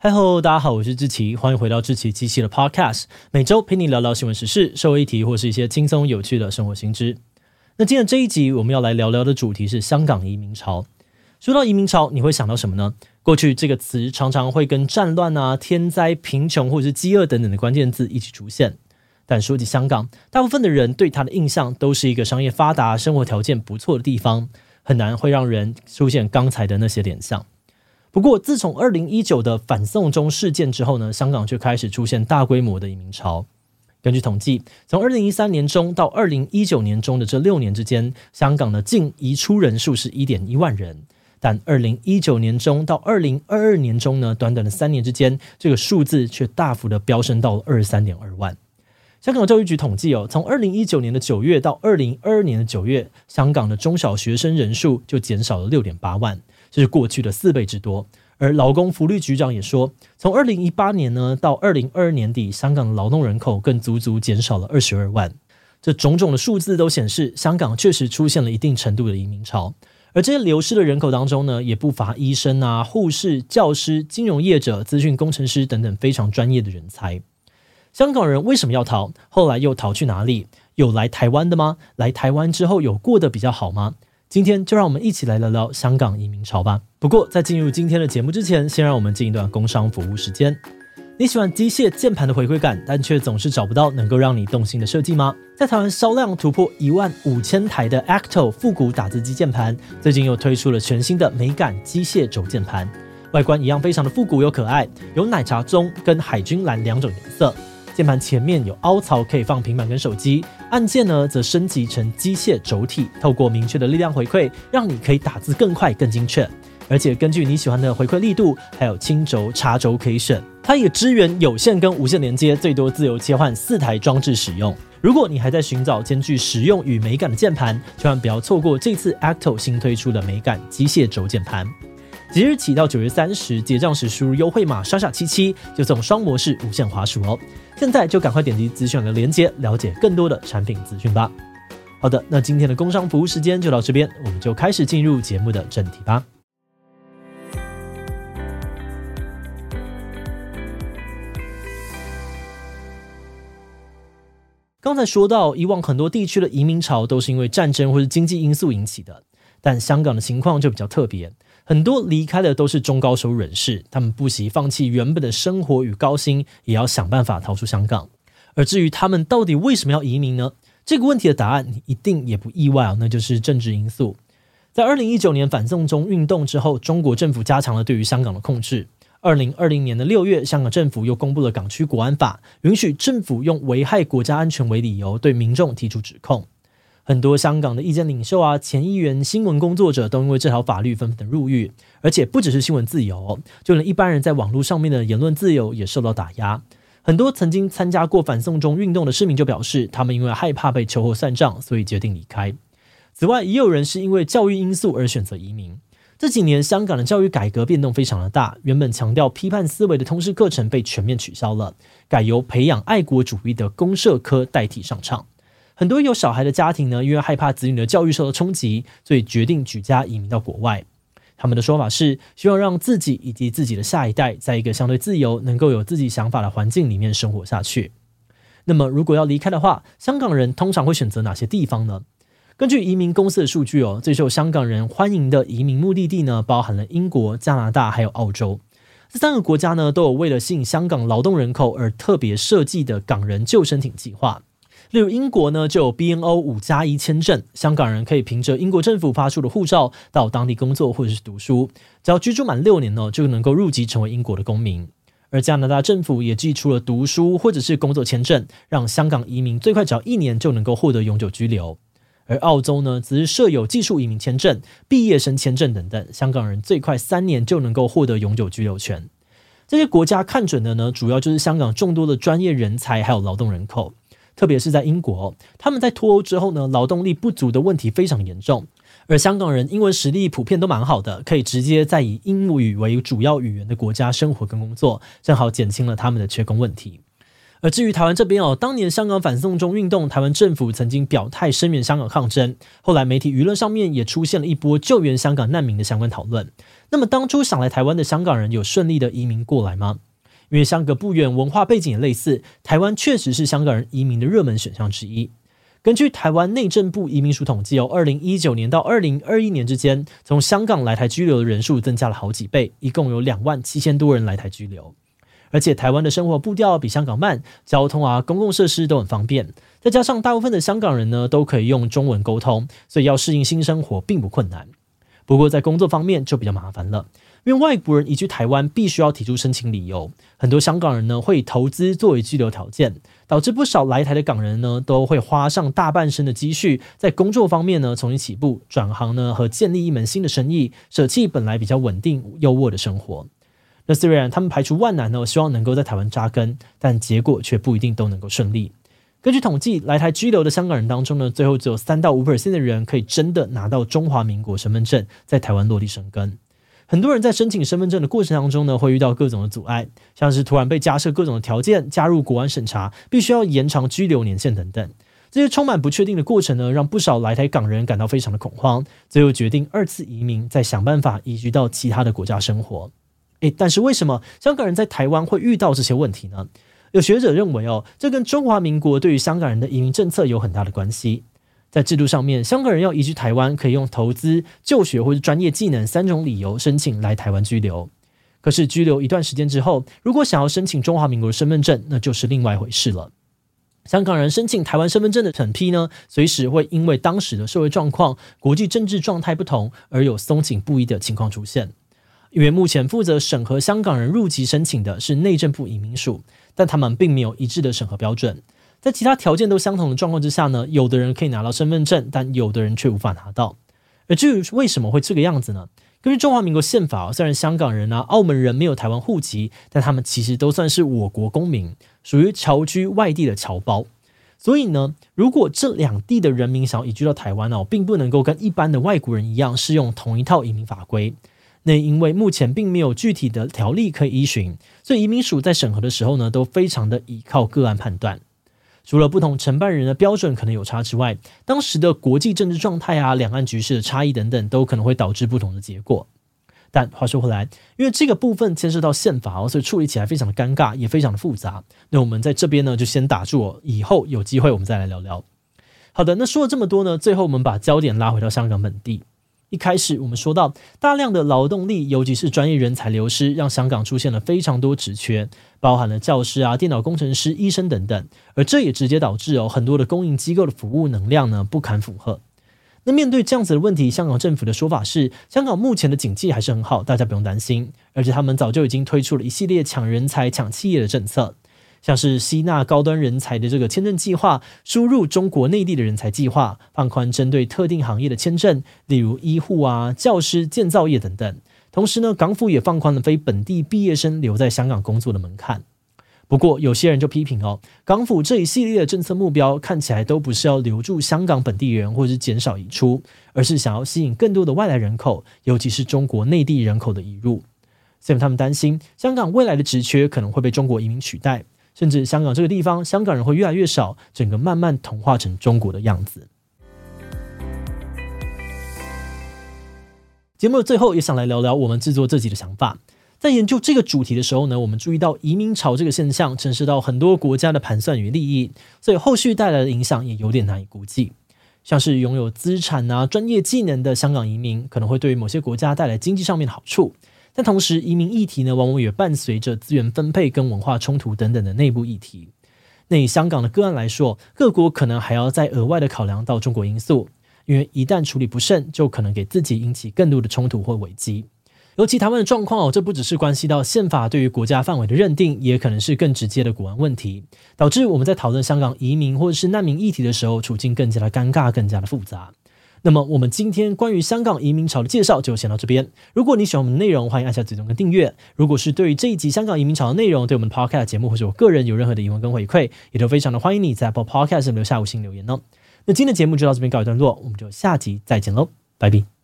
嗨吼，大家好，我是志奇，欢迎回到志奇机器的 Podcast，每周陪你聊聊新闻时事、社会议题或是一些轻松有趣的生活新知。那今天这一集我们要来聊聊的主题是香港移民潮。说到移民潮，你会想到什么呢？过去这个词常常会跟战乱啊、天灾、贫穷或者是饥饿等等的关键字一起出现。但说起香港，大部分的人对它的印象都是一个商业发达、生活条件不错的地方，很难会让人出现刚才的那些联想。不过，自从二零一九的反送中事件之后呢，香港就开始出现大规模的移民潮。根据统计，从二零一三年中到二零一九年中的这六年之间，香港的净移出人数是一点一万人。但二零一九年中到二零二二年中呢，短短的三年之间，这个数字却大幅的飙升到了二十三点二万。香港教育局统计哦，从二零一九年的九月到二零二二年的九月，香港的中小学生人数就减少了六点八万。这是过去的四倍之多，而劳工福利局长也说，从二零一八年呢到二零二二年底，香港的劳动人口更足足减少了二十二万。这种种的数字都显示，香港确实出现了一定程度的移民潮。而这些流失的人口当中呢，也不乏医生啊、护士、教师、金融业者、资讯工程师等等非常专业的人才。香港人为什么要逃？后来又逃去哪里？有来台湾的吗？来台湾之后有过得比较好吗？今天就让我们一起来聊聊香港移民潮吧。不过，在进入今天的节目之前，先让我们进一段工商服务时间。你喜欢机械键盘的回馈感，但却总是找不到能够让你动心的设计吗？在台湾销量突破一万五千台的 ACTO 复古打字机键盘，最近又推出了全新的美感机械轴键盘，外观一样非常的复古又可爱，有奶茶棕跟海军蓝两种颜色。键盘前面有凹槽，可以放平板跟手机。按键呢，则升级成机械轴体，透过明确的力量回馈，让你可以打字更快、更精确。而且根据你喜欢的回馈力度，还有轻轴、插轴可以选。它也支援有线跟无线连接，最多自由切换四台装置使用。如果你还在寻找兼具实用与美感的键盘，千万不要错过这次 ACTO 新推出的美感机械轴键盘。即日起到九月三十结账时输入优惠码莎莎七七，就送双模式无线滑鼠哦。现在就赶快点击资讯的链接，了解更多的产品资讯吧。好的，那今天的工商服务时间就到这边，我们就开始进入节目的正题吧。刚才说到，以往很多地区的移民潮都是因为战争或是经济因素引起的，但香港的情况就比较特别。很多离开的都是中高收入人士，他们不惜放弃原本的生活与高薪，也要想办法逃出香港。而至于他们到底为什么要移民呢？这个问题的答案你一定也不意外啊，那就是政治因素。在二零一九年反送中运动之后，中国政府加强了对于香港的控制。二零二零年的六月，香港政府又公布了港区国安法，允许政府用危害国家安全为理由对民众提出指控。很多香港的意见领袖啊、前议员、新闻工作者都因为这条法律纷纷的入狱，而且不只是新闻自由，就连一般人在网络上面的言论自由也受到打压。很多曾经参加过反送中运动的市民就表示，他们因为害怕被秋后算账，所以决定离开。此外，也有人是因为教育因素而选择移民。这几年，香港的教育改革变动非常的大，原本强调批判思维的通识课程被全面取消了，改由培养爱国主义的公社科代替上场。很多有小孩的家庭呢，因为害怕子女的教育受到冲击，所以决定举家移民到国外。他们的说法是，希望让自己以及自己的下一代，在一个相对自由、能够有自己想法的环境里面生活下去。那么，如果要离开的话，香港人通常会选择哪些地方呢？根据移民公司的数据哦，最受香港人欢迎的移民目的地呢，包含了英国、加拿大还有澳洲。这三个国家呢，都有为了吸引香港劳动人口而特别设计的港人救生艇计划。例如英国呢，就有 BNO 五加一签证，香港人可以凭着英国政府发出的护照到当地工作或者是读书，只要居住满六年呢，就能够入籍成为英国的公民。而加拿大政府也寄出了读书或者是工作签证，让香港移民最快只要一年就能够获得永久居留。而澳洲呢，则是设有技术移民签证、毕业生签证等等，香港人最快三年就能够获得永久居留权。这些国家看准的呢，主要就是香港众多的专业人才还有劳动人口。特别是在英国，他们在脱欧之后呢，劳动力不足的问题非常严重。而香港人英文实力普遍都蛮好的，可以直接在以英语为主要语言的国家生活跟工作，正好减轻了他们的缺工问题。而至于台湾这边哦，当年香港反送中运动，台湾政府曾经表态声援香港抗争，后来媒体舆论上面也出现了一波救援香港难民的相关讨论。那么当初想来台湾的香港人有顺利的移民过来吗？因为相隔不远，文化背景也类似，台湾确实是香港人移民的热门选项之一。根据台湾内政部移民署统计哦，二零一九年到二零二一年之间，从香港来台居留的人数增加了好几倍，一共有两万七千多人来台居留。而且台湾的生活步调比香港慢，交通啊、公共设施都很方便，再加上大部分的香港人呢都可以用中文沟通，所以要适应新生活并不困难。不过在工作方面就比较麻烦了，因为外国人移居台湾必须要提出申请理由，很多香港人呢会以投资作为居留条件，导致不少来台的港人呢都会花上大半生的积蓄，在工作方面呢重新起步，转行呢和建立一门新的生意，舍弃本来比较稳定优渥的生活。那虽然他们排除万难呢，希望能够在台湾扎根，但结果却不一定都能够顺利。根据统计，来台居留的香港人当中呢，最后只有三到五 percent 的人可以真的拿到中华民国身份证，在台湾落地生根。很多人在申请身份证的过程当中呢，会遇到各种的阻碍，像是突然被加设各种的条件，加入国安审查，必须要延长居留年限等等。这些充满不确定的过程呢，让不少来台港人感到非常的恐慌，最后决定二次移民，再想办法移居到其他的国家生活。诶，但是为什么香港人在台湾会遇到这些问题呢？有学者认为，哦，这跟中华民国对于香港人的移民政策有很大的关系。在制度上面，香港人要移居台湾，可以用投资、就学或者专业技能三种理由申请来台湾居留。可是居留一段时间之后，如果想要申请中华民国的身份证，那就是另外一回事了。香港人申请台湾身份证的审批呢，随时会因为当时的社会状况、国际政治状态不同，而有松紧不一的情况出现。因为目前负责审核香港人入籍申请的是内政部移民署，但他们并没有一致的审核标准。在其他条件都相同的状况之下呢，有的人可以拿到身份证，但有的人却无法拿到。而至于为什么会这个样子呢？根据中华民国宪法，虽然香港人啊、澳门人没有台湾户籍，但他们其实都算是我国公民，属于侨居外地的侨胞。所以呢，如果这两地的人民想要移居到台湾哦，并不能够跟一般的外国人一样适用同一套移民法规。那因为目前并没有具体的条例可以依循，所以移民署在审核的时候呢，都非常的依靠个案判断。除了不同承办人的标准可能有差之外，当时的国际政治状态啊、两岸局势的差异等等，都可能会导致不同的结果。但话说回来，因为这个部分牵涉到宪法哦，所以处理起来非常的尴尬，也非常的复杂。那我们在这边呢，就先打住，以后有机会我们再来聊聊。好的，那说了这么多呢，最后我们把焦点拉回到香港本地。一开始我们说到，大量的劳动力，尤其是专业人才流失，让香港出现了非常多职缺，包含了教师啊、电脑工程师、医生等等。而这也直接导致哦，很多的供应机构的服务能量呢不堪负荷。那面对这样子的问题，香港政府的说法是，香港目前的景气还是很好，大家不用担心。而且他们早就已经推出了一系列抢人才、抢企业的政策。像是吸纳高端人才的这个签证计划，输入中国内地的人才计划，放宽针对特定行业的签证，例如医护啊、教师、建造业等等。同时呢，港府也放宽了非本地毕业生留在香港工作的门槛。不过，有些人就批评哦，港府这一系列的政策目标看起来都不是要留住香港本地人，或者是减少移出，而是想要吸引更多的外来人口，尤其是中国内地人口的移入。所以他们担心，香港未来的职缺可能会被中国移民取代。甚至香港这个地方，香港人会越来越少，整个慢慢同化成中国的样子。节目的最后，也想来聊聊我们制作这集的想法。在研究这个主题的时候呢，我们注意到移民潮这个现象，牵涉到很多国家的盘算与利益，所以后续带来的影响也有点难以估计。像是拥有资产啊、专业技能的香港移民，可能会对于某些国家带来经济上面的好处。但同时，移民议题呢，往往也伴随着资源分配跟文化冲突等等的内部议题。那以香港的个案来说，各国可能还要再额外的考量到中国因素，因为一旦处理不慎，就可能给自己引起更多的冲突或危机。尤其台湾的状况哦，这不只是关系到宪法对于国家范围的认定，也可能是更直接的国安问题，导致我们在讨论香港移民或者是难民议题的时候，处境更加的尴尬，更加的复杂。那么我们今天关于香港移民潮的介绍就先到这边。如果你喜欢我们的内容，欢迎按下追踪跟订阅。如果是对于这一集香港移民潮的内容，对我们 Podcast 节目或者我个人有任何的疑问跟回馈，也都非常的欢迎你在 Apple Podcast 留下五星留言哦。那今天的节目就到这边告一段落，我们就下集再见喽，拜拜。